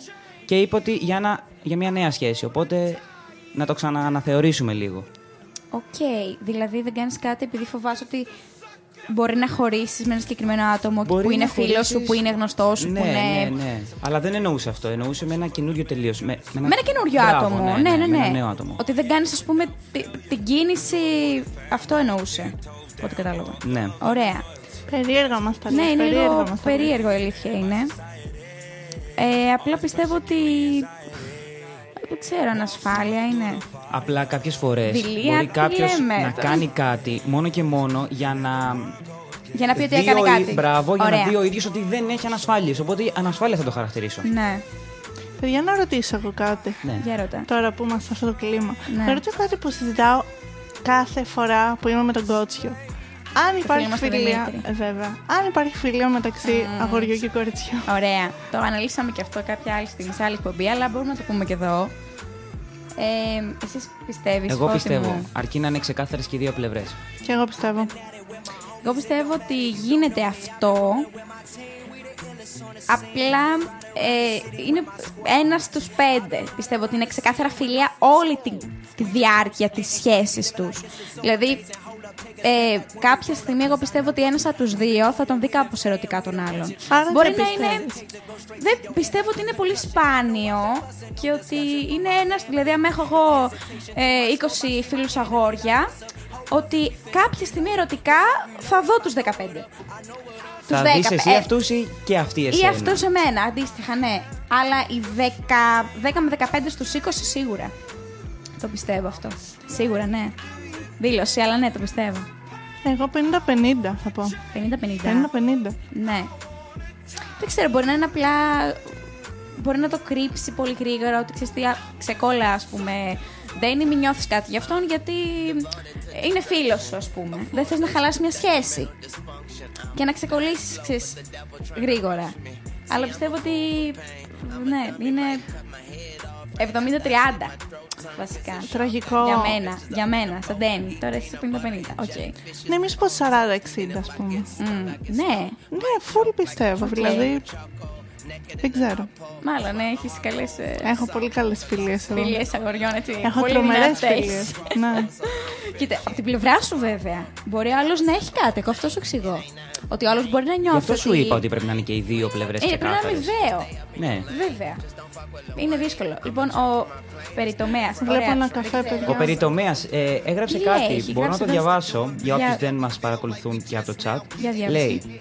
Και είπε ότι για, να, για μια νέα σχέση. Οπότε να το ξανααναθεωρήσουμε λίγο. Οκ, δηλαδή δεν κάνεις κάτι επειδή φοβάσαι ότι μπορεί να χωρίσεις με ένα συγκεκριμένο άτομο Μπορεί που είναι να φίλος σου, χωρίσεις- που είναι γνωστός σου, ναι, που είναι. Ναι, ναι. Αλλά δεν εννοούσε αυτό. Εννοούσε με ένα καινούριο τελείω. Με, με Με ένα καινούριο Μπράβο, άτομο. Ναι, Ναι, ναι, με ναι. ένα νέο άτομο. Ότι δεν κάνεις, ας πούμε, τη- την κίνηση. Αυτό εννοούσε. Ό,τι κατάλαβα. Ναι. Ωραία. Περίεργα μας τα Ναι, λες, είναι περίεργα λίγο μας τα λες. περίεργο η αλήθεια είναι. Ε, απλά πιστεύω ότι. Δεν ξέρω, ανασφάλεια είναι. Απλά κάποιες φορές Δειλία, μπορεί τι κάποιος λέμε να τώρα. κάνει κάτι μόνο και μόνο για να. Για να πει ότι δει έκανε ο κάτι. ί- Μπράβο, για Ωραία. να δει ο ίδιος ότι δεν έχει ανασφάλειες. Οπότε ανασφάλεια θα το χαρακτηρίσω. Ναι, Παιδιά, να ρωτήσω εγώ κάτι. Ναι. για ρώτα. Τώρα που είμαστε σε αυτό το κλίμα. Ναι. Να ρωτήσω κάτι που συζητάω κάθε φορά που είμαι με τον κότσιο. Αν υπάρχει μας τον φιλία. Δημήτρη. Ε, βέβαια. Αν υπάρχει φιλία μεταξύ αγοριού και κοριτσιού. Ωραία. Το αναλύσαμε και αυτό κάποια άλλη στιγμή σε άλλη εκπομπή, αλλά μπορούμε να το πούμε και εδώ. Ε, εσείς πιστεύεις, Εγώ Φώτη πιστεύω. μου; Αρκεί να είναι ξεκάθαρες και οι δύο πλευρές. Και εγώ πιστεύω. Εγώ πιστεύω ότι γίνεται αυτό. Απλά ε, είναι ένας στους πέντε. Πιστεύω ότι είναι ξεκάθαρα φιλία όλη τη, τη διάρκεια της σχέσης τους. Δηλαδή, ε, κάποια στιγμή εγώ πιστεύω ότι ένας από τους δύο θα τον δει κάπως ερωτικά τον άλλον. Άρα Μπορεί δεν να είναι... πιστεύεις. Δεν πιστεύω ότι είναι πολύ σπάνιο και ότι είναι ένας... Δηλαδή, αν έχω εγώ ε, 20 φίλους αγόρια, ότι κάποια στιγμή ερωτικά θα δω τους 15. Θα Τους δεις 10, εσύ ε, αυτούς ή και αυτοί Ή εσένα; αυτό σε μένα, αντίστοιχα, ναι. Αλλά οι 10, 10 με 15 στους 20 σίγουρα. Το πιστεύω αυτό. Σίγουρα, ναι. Δήλωση, αλλά ναι, το πιστεύω. Εγώ 50-50 θα πω. 50-50. 50-50. Ναι. Δεν ξέρω, μπορεί να είναι απλά. Μπορεί να το κρύψει πολύ γρήγορα ότι ξέρεις τι, α, ξεκόλα, ας πούμε. Δεν μην νιώθεις κάτι γι' αυτόν γιατί είναι φίλος σου, ας πούμε. Δεν θες να χαλάσει μια σχέση. Και να ξεκολλήσεις, ξέρεις, γρήγορα. Αλλά πιστεύω ότι. Ναι, είναι. 70-30 βασικά. Τραγικό. Για μένα, για μένα, σαν Ντένι. Τώρα εσύ 50-50. Οκ. Ναι, εμεί πω 40-60, ας πούμε. Μμ, ναι, Ναι, full πιστεύω. Οκ. Δηλαδή. Δεν ξέρω. μάλλον ναι, έχεις καλές Έχω πολύ καλές φιλίες εγώ. φιλίες αγοριών, έτσι. Έχω πολύ τρομερές δυνατές. φιλίες. ναι. Κοίτα, από την πλευρά σου βέβαια. Μπορεί ο άλλος να έχει κάτι. Εγώ αυτό σου εξηγώ. Ότι ο άλλος μπορεί να Γι' νιώθει. αυτό σου είπα ότι πρέπει να είναι και οι δύο πλευρές Ε, πρέπει να είναι αμοιβαίο. Ναι. Βέβαια. Είναι δύσκολο. Λοιπόν, ο περιτομέας. Βλέπω ένα καφέ, παιδιά. Ο Περιτομέας ε, έγραψε Τι κάτι. έχει, Μπορώ να γράψε, το δώστε. διαβάσω για όποιους Για- δεν μας παρακολουθούν και από το chat. Για διάβασε. Λέει.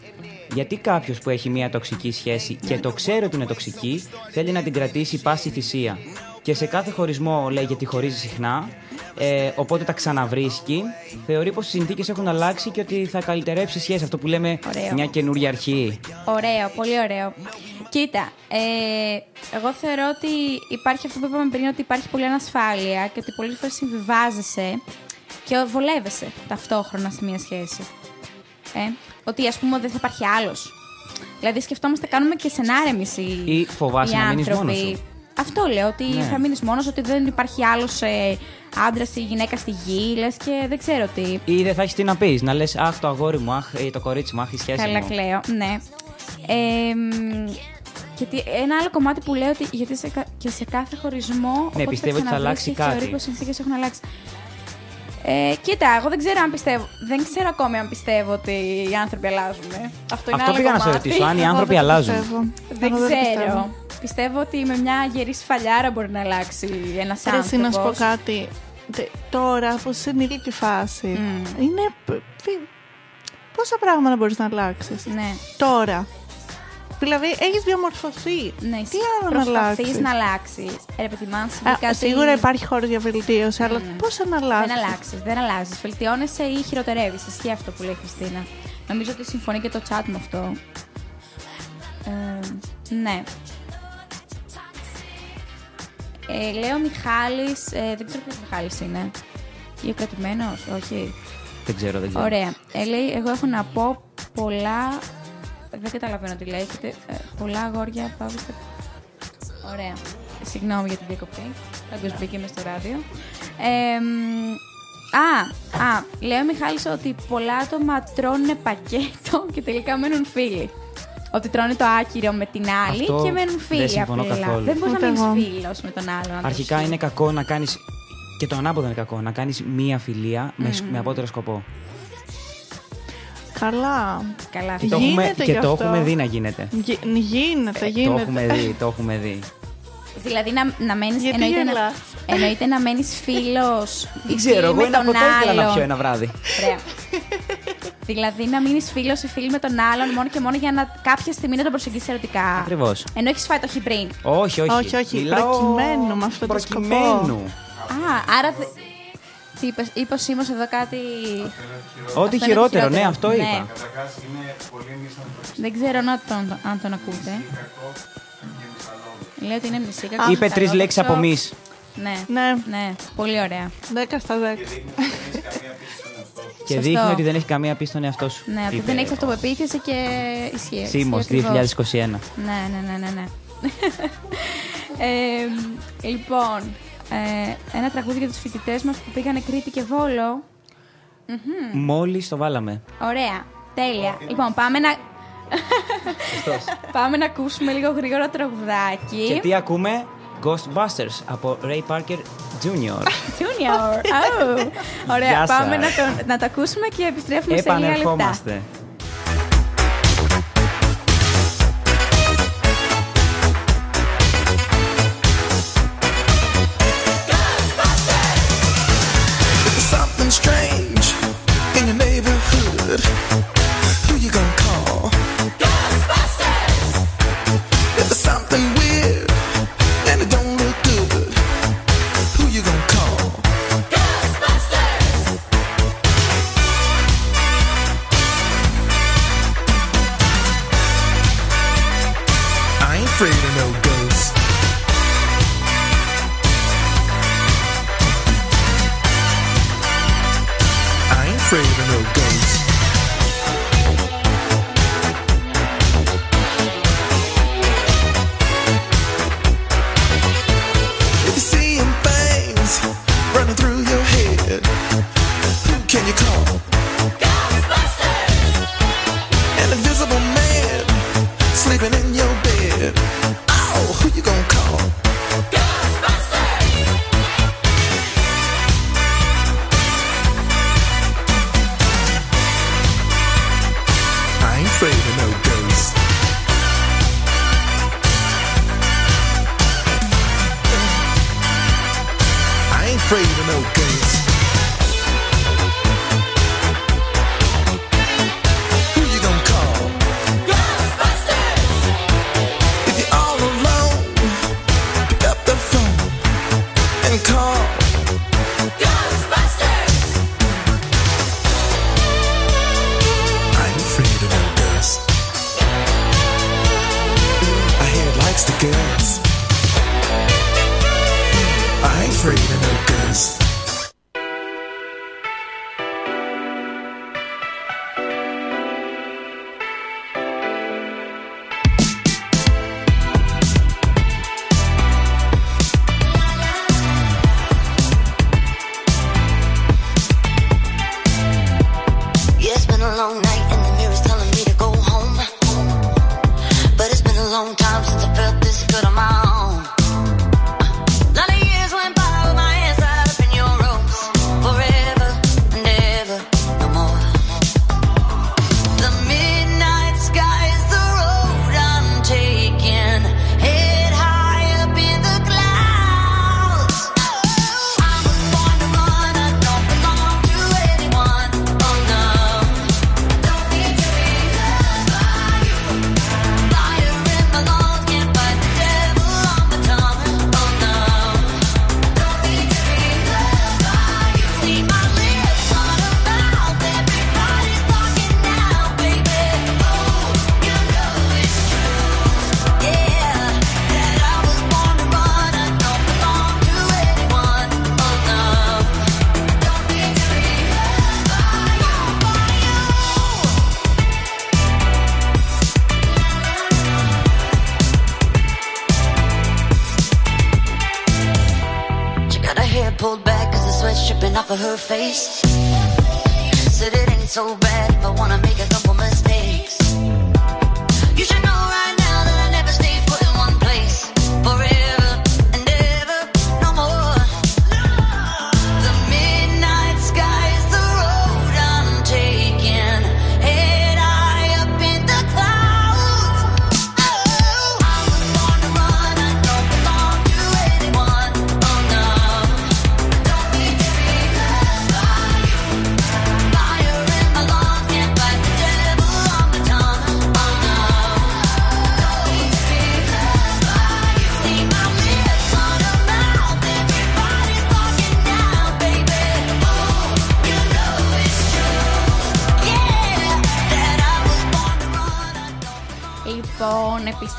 Γιατί κάποιος που έχει μια τοξική σχέση και το ξέρει ότι είναι τοξική, θέλει να την κρατήσει πάση θυσία. Και σε κάθε χωρισμό λέει γιατί χωρίζει συχνά, ε, οπότε τα ξαναβρίσκει. Θεωρεί πως οι συνθήκες έχουν αλλάξει και ότι θα καλυτερέψει η σχέση. Αυτό που λέμε Ωραίο. μια καινούργια αρχή. Ωραίο, πολύ ωραίο. Κοίτα, ε, εγώ θεωρώ ότι υπάρχει αυτό που είπαμε πριν, ότι υπάρχει πολλή ανασφάλεια και ότι πολλές φορές συμβιβάζεσαι και βολεύεσαι ταυτόχρονα σε μια σχέση. Ε, ότι ας πούμε δεν θα υπάρχει άλλος. Δηλαδή σκεφτόμαστε, κάνουμε και σενάρια εμείς οι, Ή φοβάσαι οι να μείνεις άνθρωποι. μόνος σου. Αυτό λέω, ότι Ναι. θα μείνεις μόνος, ότι δεν υπάρχει άλλος ε, άντρας ή γυναίκα στη γη, λες και δεν ξέρω τι. Ή δεν θα έχεις τι να πεις. Να λες, Αχ, το αγόρι μου, Αχ, ή το κορίτσι μου, Αχ, η σχέση Καλά μου. κλαίω, ναι. Ε, μ, γιατί ένα άλλο κομμάτι που λέω ότι γιατί σε, κα- και σε κάθε χωρισμό. οπότε Ναι, πιστεύω ότι θα ξαναβρεις αλλάξει και θεωρεί κάτι. πως οι συνθήκες έχουν αλλάξει. Ε, κοίτα, εγώ δεν ξέρω αν πιστεύω. Δεν ξέρω ακόμη αν πιστεύω ότι οι άνθρωποι αλλάζουν. ε. Αυτό είναι Αυτό άλλο πήγα να σε κομμάτι. ρωτήσω, αν οι Εγώ άνθρωποι δεν το αλλάζουν. πιστεύω. Δεν Εγώ ξέρω. πιστεύω. Πιστεύω ότι με μια γερή σφαλιάρα μπορεί να αλλάξει ένας Ρε, εσύ να σου πω άνθρωπος. κάτι. Τε- Τώρα, που είσαι σε ενήλικη φάση, Μμ. είναι. π- π- Πόσα πράγματα μπορείς να αλλάξεις. Ναι, Τώρα. Δηλαδή, έχεις διαμορφωθεί. ναι. Τι άλλο να αλλάξεις; Προσπαθεί να αλλάξεις. Ρε, παιδί μου, αν συμβεί κάτι- Σίγουρα υπάρχει χώρος για βελτίωση, αλλά πώ να αλλάξει. Δεν αλλάξεις, δεν αλλάζεις. Βελτιώνεσαι ή χειροτερεύεις. Ισχύει αυτό που λέει η Χριστίνα. Νομίζω ότι συμφωνεί και το chat με αυτό. Ε, ναι. Ε, λέει ο Μιχάλης, ε, δεν ξέρω ποιος Μιχάλης είναι. Ή ο κρατημένος, όχι. Δεν ξέρω, δεν ξέρω. Ωραία. Ε, λέει, εγώ έχω να πω πολλά... Δεν καταλαβαίνω τι λέει. έχετε, ε, πολλά αγόρια πάβεστε... Ωραία. Συγγνώμη για την διακοπή. Κάποιος μπήκε μες στο ράδιο. Ε, μ, α, α, λέει ο Μιχάλης ότι πολλά άτομα τρώνε πακέτο και τελικά μένουν φίλοι. Ότι τρώνε το άκυρο με την άλλη Αυτό και μένουν δεν φίλοι συμφωνώ απλά. καθόλου. Δεν μπορείς να Ούτε μείνεις εγώ. φίλος με τον άλλον. αν το Αρχικά ισχύει. είναι κακό να κάνεις. Και το ανάποδο είναι κακό. Να κάνεις μία φιλία με, σκ- με απότερο σκοπό. Καλά. Καλά, Και αυτό. το, έχουμε, Γίνεται και γι' το αυτό. έχουμε δει να γίνεται. Γι- γίνεται, Ε, γίνεται. Το έχουμε δει, το έχουμε δει. Δηλαδή να, να μένει. Γιατί Εννοείται, να, γελάς; εννοείται να μένεις φίλος. Δεν ξέρω, εγώ ένα ποτέ ήθελα να πιω ένα βράδυ. Ωραία. δηλαδή να μείνεις φίλος ή φίλη με τον άλλον μόνο και μόνο για να κάποια στιγμή να τον προσεγγίσεις ερωτικά. Ακριβώς. Ενώ έχεις φάει το χι πριν. Όχι, όχι. Όχι, όχι, Μιλάω προκειμένου, με αυτό το σκοπό. προκειμένου. Α, άρα. Δε... Τι είπες, είπες ο Σίμος εδώ κάτι. Ό,τι Αυτό είναι χειρότερο, το ναι, αυτό Ναι. είπα. Δεν ξέρω αν τον, αν τον ακούτε. Λέει ότι είναι μισή κακό. Είπε τρεις λέξεις από μης. Ναι, Ναι, ναι, πολύ ωραία. 10 στα 10. Και Σωστό. δείχνει ότι δεν έχει καμία πίστη στον εαυτό σου. Ναι, ότι είπε. δεν έχεις αυτοπεποίθηση και ισχύει. Σίμος, Ισχύει ακριβώς. 2021. Ναι, ναι, ναι, ναι. ναι. ε, λοιπόν, ε, ένα τραγούδι για τους φοιτητές μας που πήγανε Κρήτη και Βόλο. Μόλις το βάλαμε. Ωραία, τέλεια. Λοιπόν, πάμε να... πάμε να ακούσουμε λίγο γρήγορα τραγουδάκι. Και τι ακούμε, Ghostbusters από Ray Parker Jr. Junior. Oh. Ωραία, Γεια σας. πάμε να το, να το ακούσουμε και επιστρέφουμε σε λίγα λεπτά. Επανερχόμαστε. pulled back cause the sweat's dripping off of her face. Said it ain't so bad if I wanna make a couple mistakes. You should know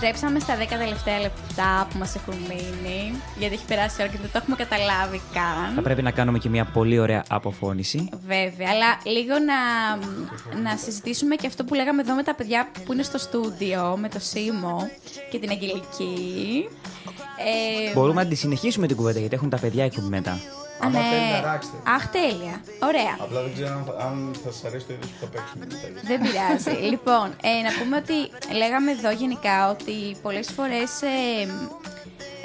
Επιστρέψαμε στα 10 τελευταία λεπτά που μας έχουν μείνει, γιατί έχει περάσει ώρα και δεν το έχουμε καταλάβει καν. Θα πρέπει να κάνουμε και μια πολύ ωραία αποφώνηση. Βέβαια, αλλά λίγο να, να συζητήσουμε και αυτό που λέγαμε εδώ με τα παιδιά που είναι στο στούντιο, με το Σίμω και την Αγγελική. Ε, Μπορούμε να τη συνεχίσουμε την κουβέντα, γιατί έχουν τα παιδιά εκεί μετά. Αν. Ναι. Αχ, τέλεια. Ωραία. Απλά δεν ξέρω αν θα σας αρέσει το είδος που θα παίξουμε. Δεν πειράζει. λοιπόν, ε, να πούμε ότι λέγαμε εδώ γενικά ότι πολλές φορές. Ε,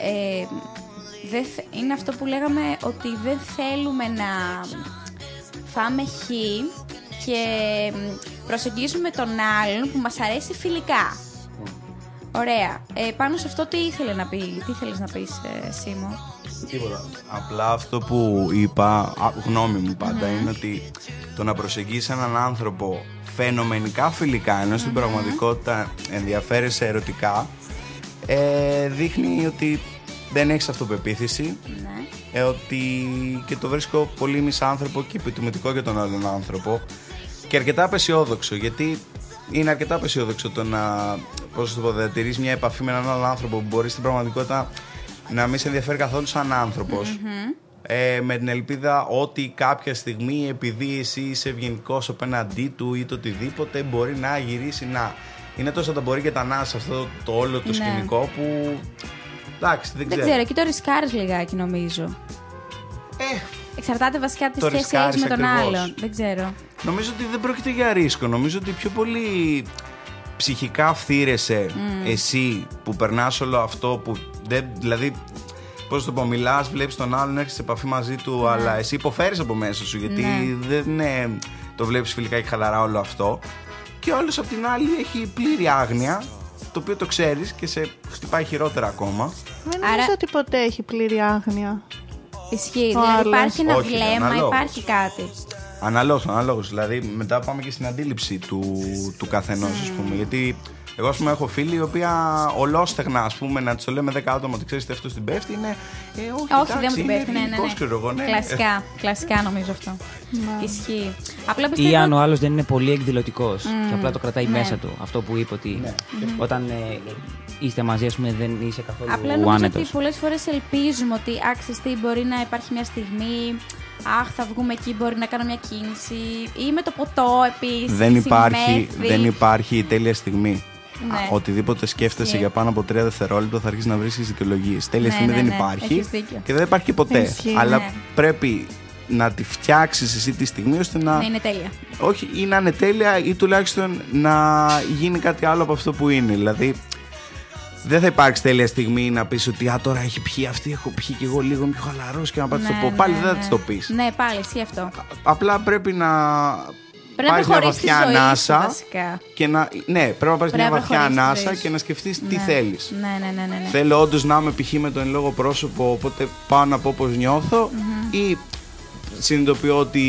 ε, είναι αυτό που λέγαμε ότι δεν θέλουμε να φάμε χ και προσεγγίζουμε τον άλλον που μας αρέσει φιλικά. Ωραία. Ε, πάνω σε αυτό τι ήθελε να πει, τι θέλεις να πεις Σίμω; Τίποτα. Απλά αυτό που είπα, γνώμη μου πάντα, mm-hmm. είναι ότι το να προσεγγίσεις έναν άνθρωπο φαινομενικά φιλικά, ενώ στην mm-hmm. πραγματικότητα ενδιαφέρεσαι ερωτικά, ε, δείχνει ότι δεν έχεις αυτοπεποίθηση. Ναι. Ε, ότι και το βρίσκω πολύ μισάνθρωπο και επιτιμητικό για τον άλλον άνθρωπο. Και αρκετά απεσιόδοξο, γιατί είναι αρκετά απεσιόδοξο το να, πώς το πω, μια επαφή με έναν άλλον άνθρωπο που μπορεί στην πραγματικότητα να μην σε ενδιαφέρει καθόλου σαν άνθρωπος ε, με την ελπίδα ότι κάποια στιγμή επειδή εσύ είσαι ευγενικός απέναντί του ή το οτιδήποτε μπορεί να γυρίσει να είναι τόσο τα μπορεί και τα να σε αυτό το όλο το Ναι. σκηνικό που εντάξει δεν, Δεν ξέρω, εκεί το ρισκάρεις λιγάκι νομίζω. Ε, Εξαρτάται βασικά από τη Το σχέση ρισκάρεις έχεις με τον ακριβώς. άλλον. Δεν ξέρω. Νομίζω ότι δεν πρόκειται για ρίσκο. Νομίζω ότι πιο πολύ ψυχικά φθήρεσαι εσύ που περνάς όλο αυτό που δεν. Δηλαδή, πώς το πω, μιλάς, βλέπεις τον άλλον, έρχεσαι σε επαφή μαζί του, αλλά εσύ υποφέρεις από μέσα σου γιατί Ναι. δεν είναι, το βλέπεις φιλικά και χαλαρά όλο αυτό. Και ο άλλος απ' την άλλη έχει πλήρη άγνοια, το οποίο το ξέρεις και σε χτυπάει χειρότερα ακόμα. Δεν Άρα- νομίζω ότι ποτέ έχει πλήρη άγνοια. Ισχύει. Ο δηλαδή άλλος. υπάρχει ένα Όχι, βλέμμα, αναλόγως. υπάρχει κάτι. Αναλόγως, αναλόγως. Δηλαδή, μετά πάμε και στην αντίληψη του, του καθενός, ας πούμε. Γιατί εγώ, ας πούμε, έχω φίλοι οι οποία ολόστεγνα, ας πούμε, να του το λέμε 10 άτομα ότι ξέρεις αυτό την πέφτει, είναι. Ε, όχι, Όχι, εντάξει, δεν μου την είναι πέφτει. Ναι, ναι, ευγενικός, ναι. ξέρω εγώ, ναι. Κλασικά. Κλασικά νομίζω αυτό. Ναι. Ισχύει. Απλά πιστεύω. Ή αν ο άλλος δεν είναι πολύ εκδηλωτικός και απλά το κρατάει Ναι. μέσα του. Αυτό που είπε ότι όταν ε, είστε μαζί, ας πούμε, δεν είσαι καθόλου Απλά νομίζω άνετος. ότι πολλές φορές ελπίζουμε ότι άξιες τι μπορεί να υπάρχει μια στιγμή. Αχ, θα βγούμε εκεί, μπορεί να κάνω μια κίνηση. Ή με το ποτό επίσης. Δεν υπάρχει, δεν υπάρχει η τέλεια στιγμή. Ναι. Α, Οτιδήποτε σκέφτεσαι Ισχύει. για πάνω από 3 δευτερόλεπτα θα αρχίσεις να βρίσκεις δικαιολογίες. Τέλεια Ναι, στιγμή ναι, δεν ναι, υπάρχει έχεις δίκιο. και δεν υπάρχει και ποτέ. Ισχύει, Αλλά ναι. πρέπει να τη φτιάξεις εσύ τη στιγμή ώστε να. Ναι, είναι τέλεια. Όχι, ή να είναι τέλεια ή τουλάχιστον να γίνει κάτι άλλο από αυτό που είναι. Δηλαδή, δεν θα υπάρξει τέλεια στιγμή να πεις ότι Α, τώρα έχει πιει αυτή, έχω πιει και εγώ λίγο πιο χαλαρός και να πάω να της το πω. Πάλι δεν θα της το πεις. Ναι, πάλι ισχύει αυτό. Απλά πρέπει να. Πρέπει να πάρεις μια προχωρήσεις τη βαθιά ζωή σου, ανάσα βασικά. και να. Ναι, πρέπει να πάρεις Πρέπει μια να βαθιά προχωρήσεις τη ανάσα ζωή σου. και να σκεφτείς τι Ναι. θέλεις. Ναι, ναι, ναι. ναι, ναι. Θέλω όντως να είμαι π.χ. με το εν λόγω πρόσωπο, οπότε πάω να πω πώς νιώθω ή συνειδητοποιώ ότι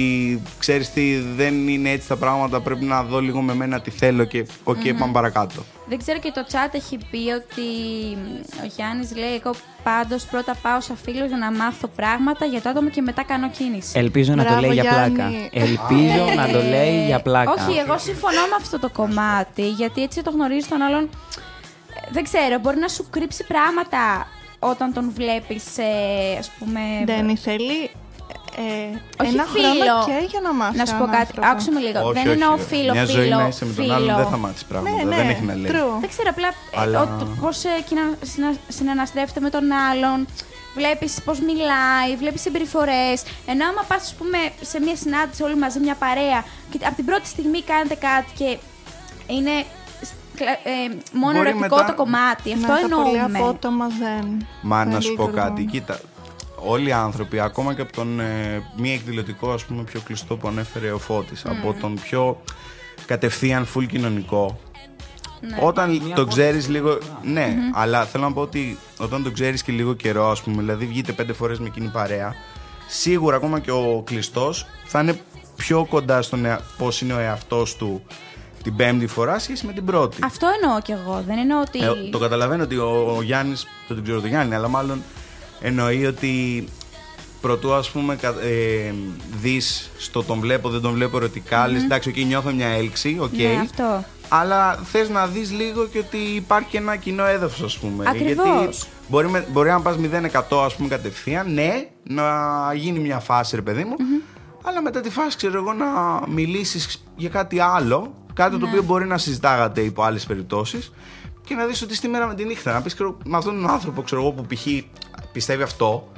ξέρεις τι, δεν είναι έτσι τα πράγματα, πρέπει να δω λίγο με μένα τι θέλω και οκ, πάμε παρακάτω. Δεν ξέρω και το chat έχει πει ότι ο Γιάννης λέει εγώ πάντως πρώτα πάω σαν φίλος για να μάθω πράγματα για το άτομο και μετά κάνω κίνηση. Ελπίζω να το Μπράβο, λέει για Γιάννη. πλάκα. Ελπίζω να το λέει για πλάκα. Όχι, εγώ συμφωνώ με αυτό το κομμάτι, γιατί έτσι το γνωρίζει τον άλλον. Ε, Δεν ξέρω, μπορεί να σου κρύψει πράγματα όταν τον βλέπεις, ε, ας πούμε... Ντένι θέλει ε, Όχι ένα φίλο. χρόνο και για να μάθει. Να σου πω έναν κάτι, άνθρωπο. άκουσε με λίγο. όχι, δεν όχι, εννοώ ρε. φίλο, Μια ζωή φίλο, να είσαι με τον άλλον φίλο. δεν θα μάθεις πράγματα, Ναι, ναι, δεν έχει να λέει. true. Δεν ξέρω, απλά ε, Αλλά- ο- πώς συναναστρέφεται με τον άλλον. Βλέπεις πώς μιλάει, βλέπεις συμπεριφορές. Ενώ άμα πας, ας πούμε, σε μια συνάντηση όλοι μαζί, μια παρέα, και από την πρώτη στιγμή κάνετε κάτι και είναι σκλα- ε, μόνο Μπορεί ερωτικό μετά- το κομμάτι. Αυτό Ναι, τα πολύ εννοούμε. απότομα δεν. Μα να δεν σου πω λειτουργούν. κάτι, κοίτα. Όλοι οι άνθρωποι, ακόμα και από τον ε, μη εκδηλωτικό, ας πούμε, πιο κλειστό που ανέφερε ο Φώτης, από τον πιο κατευθείαν full κοινωνικό, Ναι. Όταν το ξέρεις λίγο. Ναι, αλλά θέλω να πω ότι όταν το ξέρεις και λίγο καιρό, ας πούμε, δηλαδή βγείτε πέντε φορές με εκείνη παρέα, σίγουρα ακόμα και ο κλειστός θα είναι πιο κοντά στον εα... πώς είναι ο εαυτός του την πέμπτη φορά σχέση με την πρώτη. Αυτό εννοώ κι εγώ. Δεν εννοώ ότι. Ε, το καταλαβαίνω ότι ο, ο Γιάννης, δεν τον ξέρω τον Γιάννη, αλλά μάλλον εννοεί ότι προτού ας πούμε κα- ε, δεις στο τον βλέπω, δεν τον βλέπω ερωτικά, λες εντάξει, οκ, νιώθω μια έλξη, οκ. Ναι, αυτό. Αλλά θες να δεις λίγο και ότι υπάρχει ένα κοινό έδαφος ας πούμε. Ακριβώς. Γιατί μπορεί, με- μπορεί να πας 0% ας πούμε κατευθείαν, ναι, να γίνει μια φάση ρε παιδί μου, αλλά μετά τη φάση ξέρω εγώ να μιλήσεις για κάτι άλλο, κάτι Ναι. το οποίο μπορεί να συζητάγατε υπό άλλες περιπτώσεις και να δεις ότι στη μέρα με τη νύχτα, να πεις ξέρω, με αυτόν τον άνθρωπο ξέρω εγώ που π.χ. πιστεύει αυτό,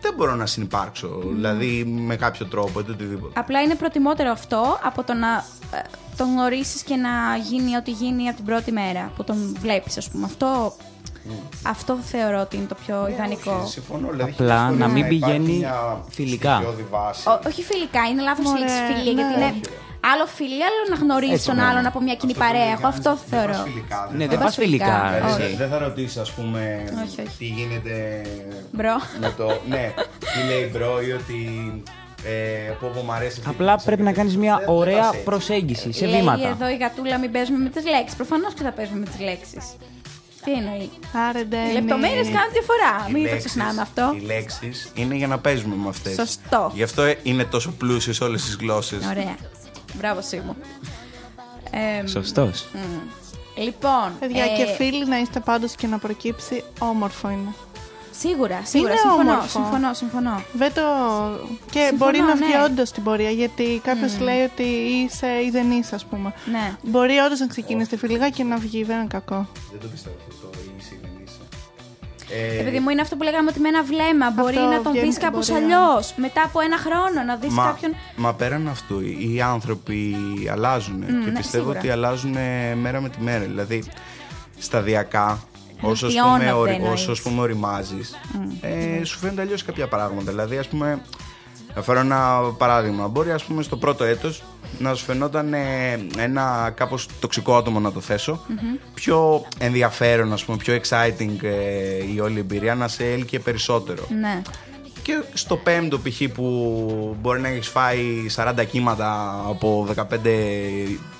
δεν μπορώ να συνεπάρξω, δηλαδή με κάποιο τρόπο ή το οτιδήποτε. Απλά είναι προτιμότερο αυτό από το να ε, τον γνωρίσεις και να γίνει ό,τι γίνει από την πρώτη μέρα που τον βλέπεις, ας πούμε. Αυτό, αυτό θεωρώ ότι είναι το πιο ιδανικό. Όχι, συμφωνώ, δηλαδή, Απλά χίλιες να φορές μην υπάρχει πηγαίνει μια φιλικά. στοιχειώδη βάση. Ό- όχι φιλικά, είναι λάθος Μωρέ, λέξη φιλία. ναι. Γιατί είναι άλλο φιλία, άλλο να γνωρίζει Έτσι, τον ναι. άλλον από μια κοινή Αυτό που παρέα. λέει Εγώ αυτό Γιάννης, δεν θεωρώ. πας φιλικά, Ναι, θα- δεν πας πας φιλικά, φιλικά. όχι. εσύ. Δεν θα ρωτήσεις, ας πούμε, Όχι, όχι. τι γίνεται. Bro. Με το. Ναι, τι λέει bro ή ότι. Ε, πω, πω, μ' αρέσει αυτή η Απλά πίτσα πρέπει και να κάνεις τέτοια. μια Δεν- δεν ωραία πας έτσι. προσέγγιση σε Λέει βήματα. εδώ η γατούλα μην παίζουμε με τις λέξεις. Προφανώς και θα παίζουμε με τις λέξεις. Τι εννοεί; Άρε, Ντένι. Οι λεπτομέρειες κάνουν διαφορά. Οι Μην το λέξεις- ξεχνάμε αυτό. Οι λέξεις είναι για να παίζουμε με αυτές. Σωστό. Γι' αυτό είναι τόσο πλούσιες όλες τις γλώσσες. Ωραία. Μπράβο, Σίμω. Ε, Σωστός. Λοιπόν. Παιδιά, ε, και φίλοι να είστε πάντως και να προκύψει, όμορφο είναι. Σίγουρα, σίγουρα. Είναι συμφωνώ, όμορφο. συμφωνώ, συμφωνώ. Δεν το... Και Συμφωνώ, μπορεί να βγει ναι. όντως στην πορεία, γιατί κάποιος λέει ότι είσαι ή δεν είσαι, ας πούμε. Ναι. Μπορεί όντως να ξεκινήσετε φιλικά και να βγει, δεν είναι κακό. Δεν το πιστεύω αυτό Επειδή μου είναι αυτό που λέγαμε ότι με ένα βλέμμα μπορεί Αυτό να τον βγαίνει δεις στην κάπως πορεία. αλλιώς. Μετά από ένα χρόνο να δεις Μα, κάποιον. μα πέραν αυτού, οι άνθρωποι αλλάζουν και ναι, πιστεύω σίγουρα. ότι αλλάζουν μέρα με τη μέρα. Δηλαδή, σταδιακά, όσο, ας Βελτιώνονται, πούμε, ορι- εννοείς. όσο ας πούμε, οριμάζεις, ε, σου φαίνονται αλλιώς κάποια πράγματα. Δηλαδή, ας πούμε, θα φέρω ένα παράδειγμα. Μπορεί, ας πούμε, στο πρώτο έτος να σου φαινόταν ε, ένα κάπως τοξικό άτομο να το θεσω Πιο ενδιαφέρον, ας πούμε, πιο exciting ε, η όλη εμπειρία, να σε έλκυε περισσότερο. Ναι. Και στο πέμπτο π.χ. που μπορεί να έχεις φάει 40 κύματα από 15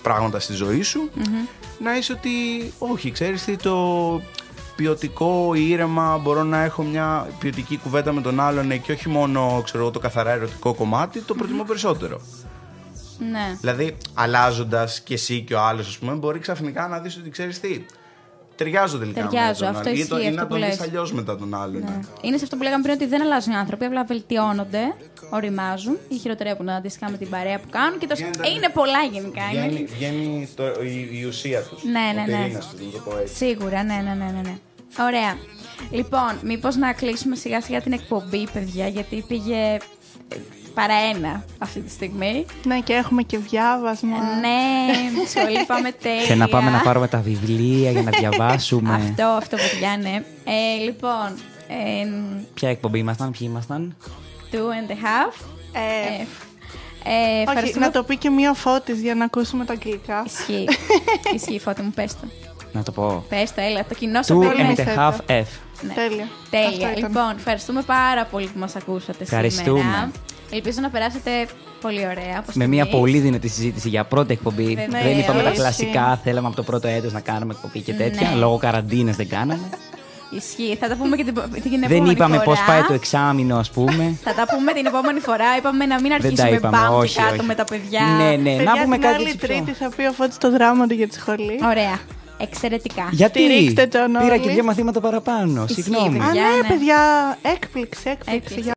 πράγματα στη ζωή σου, να είσαι ότι όχι, ξέρεις τι, το ποιοτικό ήρεμα μπορώ να έχω μια ποιοτική κουβέντα με τον άλλον ε, και όχι μόνο ξέρω, εγώ, το καθαρά ερωτικό κομμάτι, το προτιμώ περισσότερο. Ναι. Δηλαδή, αλλάζοντας και εσύ και ο άλλος, ας πούμε, μπορεί ξαφνικά να δεις ότι ξέρεις τι. Ταιριάζω τελικά Ταιριάζω, με τον αυτό άλλο. Ή, ισχύει, το- ή αυτό να που τον δεις λες. αλλιώς μετά τον άλλον. Ναι. Είναι σε αυτό που λέγαμε πριν ότι δεν αλλάζουν οι άνθρωποι, απλά βελτιώνονται, οριμάζουν ή χειροτερεύουν αντίστοιχα με την παρέα που κάνουν. Και το... Βγαίνετε- Ε, είναι πολλά γενικά. Είναι... Βγαίνει, βγαίνει το, η, η ουσία τους. Ναι, ναι, ο ναι. πυρήνας τους, να το πω έτσι. Σίγουρα, ναι, ναι, ναι, ναι, ναι. Ωραία. Λοιπόν, μήπως να κλείσουμε σιγά σιγά την εκπομπή, παιδιά, γιατί πήγε ε, παρά ένα αυτή τη στιγμή. Ναι, και έχουμε και διάβασμα. Ναι, σχολή πάμε τέλεια. Και να πάμε να πάρουμε τα βιβλία για να διαβάσουμε. Αυτό, αυτό, παιδιά, ναι. Ε, λοιπόν, ε, Ποια εκπομπή ήμασταν, ποιοι ήμασταν; two and a half. Ε, Ε, ε, όχι, ευχαριστούμε. να το πει και μία φώτης για να ακούσουμε τα αγγλικά. Ισχύει. Ισχύει, φώτη μου, πες το. Να το πω. Πες το, έλα, το κοινό σου Two περιμένει. and a half F. Ναι. Τέλεια. Τέλεια. Αυτό ήταν. Λοιπόν, ευχαριστούμε πάρα πολύ που μας ακούσατε Ευχαριστούμε. σήμερα. Ελπίζω να περάσετε πολύ ωραία. όπως Με και μια εμείς. πολύ δυνατή συζήτηση για πρώτη εκπομπή. Βεβαίως. Δεν είπαμε τα Ισχύει. κλασικά. Θέλαμε από το πρώτο έτος να κάνουμε εκπομπή και τέτοια. Ναι. Λόγω καραντίνας δεν κάναμε. Ισχύει. Θα τα πούμε και την, την δεν επόμενη είπαμε φορά. πώς πάει το εξάμεινο, ας πούμε. Θα τα πούμε την επόμενη φορά. Είπαμε να μην Δεν τα αρχίσουμε είπαμε, μπαμ όχι, και κάτω όχι. με τα παιδιά. Ναι, ναι, Παιδιά, να πούμε την κάτι άλλη έτσι πιο- τρίτη θα πει ο Φώτης το δράμα του για τη σχολή. Ωραία. Εξαιρετικά. Γιατί; Στηρίξτε τον πήρα όλοι. και δύο μαθήματα παραπάνω. Ισχύει, Συγγνώμη. παιδιά. Α, ναι, ναι. παιδιά, έκπληξη, έκπληξη. Έκπληξη.